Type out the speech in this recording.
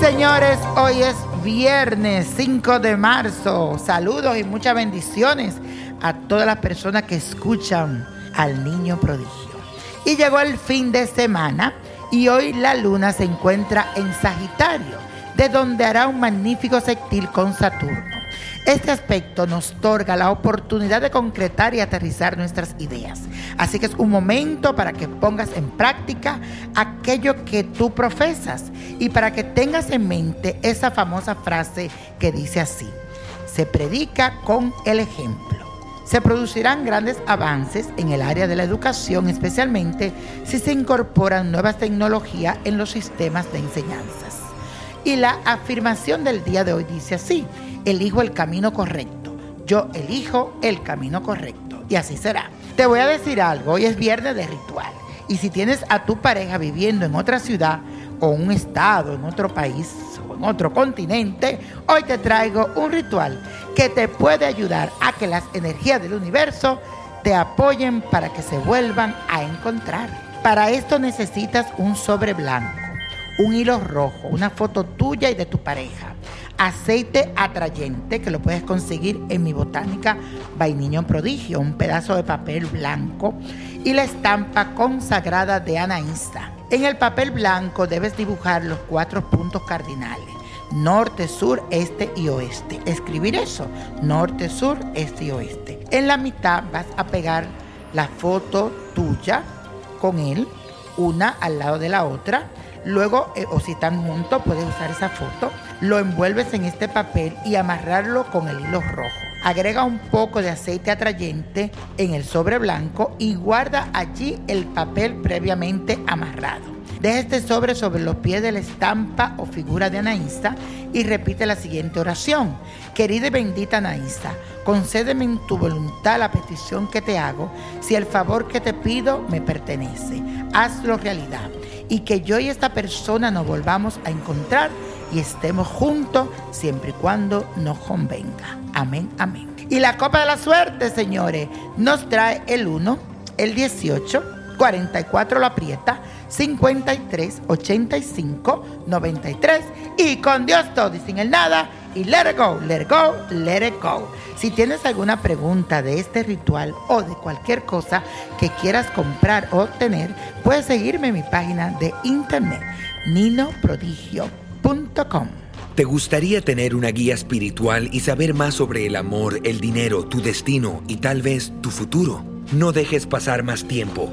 Señores, hoy es viernes 5 de marzo. Saludos y muchas bendiciones a todas las personas que escuchan al niño prodigio. Y llegó el fin de semana y hoy la luna se encuentra en Sagitario, de donde hará un magnífico sextil con Saturno. Este aspecto nos otorga la oportunidad de concretar y aterrizar nuestras ideas. Así que es un momento para que pongas en práctica aquello que tú profesas y para que tengas en mente esa famosa frase que dice así, se predica con el ejemplo. Se producirán grandes avances en el área de la educación, especialmente si se incorporan nuevas tecnologías en los sistemas de enseñanzas. Y la afirmación del día de hoy dice así, elijo el camino correcto. Yo elijo el camino correcto. Y así será. Te voy a decir algo, hoy es viernes de ritual. Y si tienes a tu pareja viviendo en otra ciudad o un estado, en otro país o en otro continente, hoy te traigo un ritual que te puede ayudar a que las energías del universo te apoyen para que se vuelvan a encontrar. Para esto necesitas un sobre blanco, un hilo rojo, una foto tuya y de tu pareja aceite atrayente que lo puedes conseguir en mi botánica Vainiño Prodigio, un pedazo de papel blanco y la estampa consagrada de Anaísta. En el papel blanco debes dibujar los cuatro puntos cardinales. Norte, sur, este y oeste. Escribir eso. Norte, sur, este y oeste. En la mitad vas a pegar la foto tuya con él, una al lado de la otra Luego, eh, o si están juntos, puedes usar esa foto. Lo envuelves en este papel y amarrarlo con el hilo rojo. Agrega un poco de aceite atrayente en el sobre blanco y guarda allí el papel previamente amarrado. Deja este sobre sobre los pies de la estampa o figura de Anaísta y repite la siguiente oración. Querida y bendita Anaísta, concédeme en tu voluntad la petición que te hago, si el favor que te pido me pertenece. Hazlo realidad y que yo y esta persona nos volvamos a encontrar y estemos juntos siempre y cuando nos convenga. Amén, amén. Y la copa de la suerte, señores, nos trae el 1, el 18, 44 lo aprieta, 53, 85, 93 y con Dios todo y sin el nada y let it go, let it go, let it go. Si tienes alguna pregunta de este ritual o de cualquier cosa que quieras comprar o obtener, puedes seguirme en mi página de internet ninoprodigio.com. ¿Te gustaría tener una guía espiritual y saber más sobre el amor, el dinero, tu destino y tal vez tu futuro? No dejes pasar más tiempo.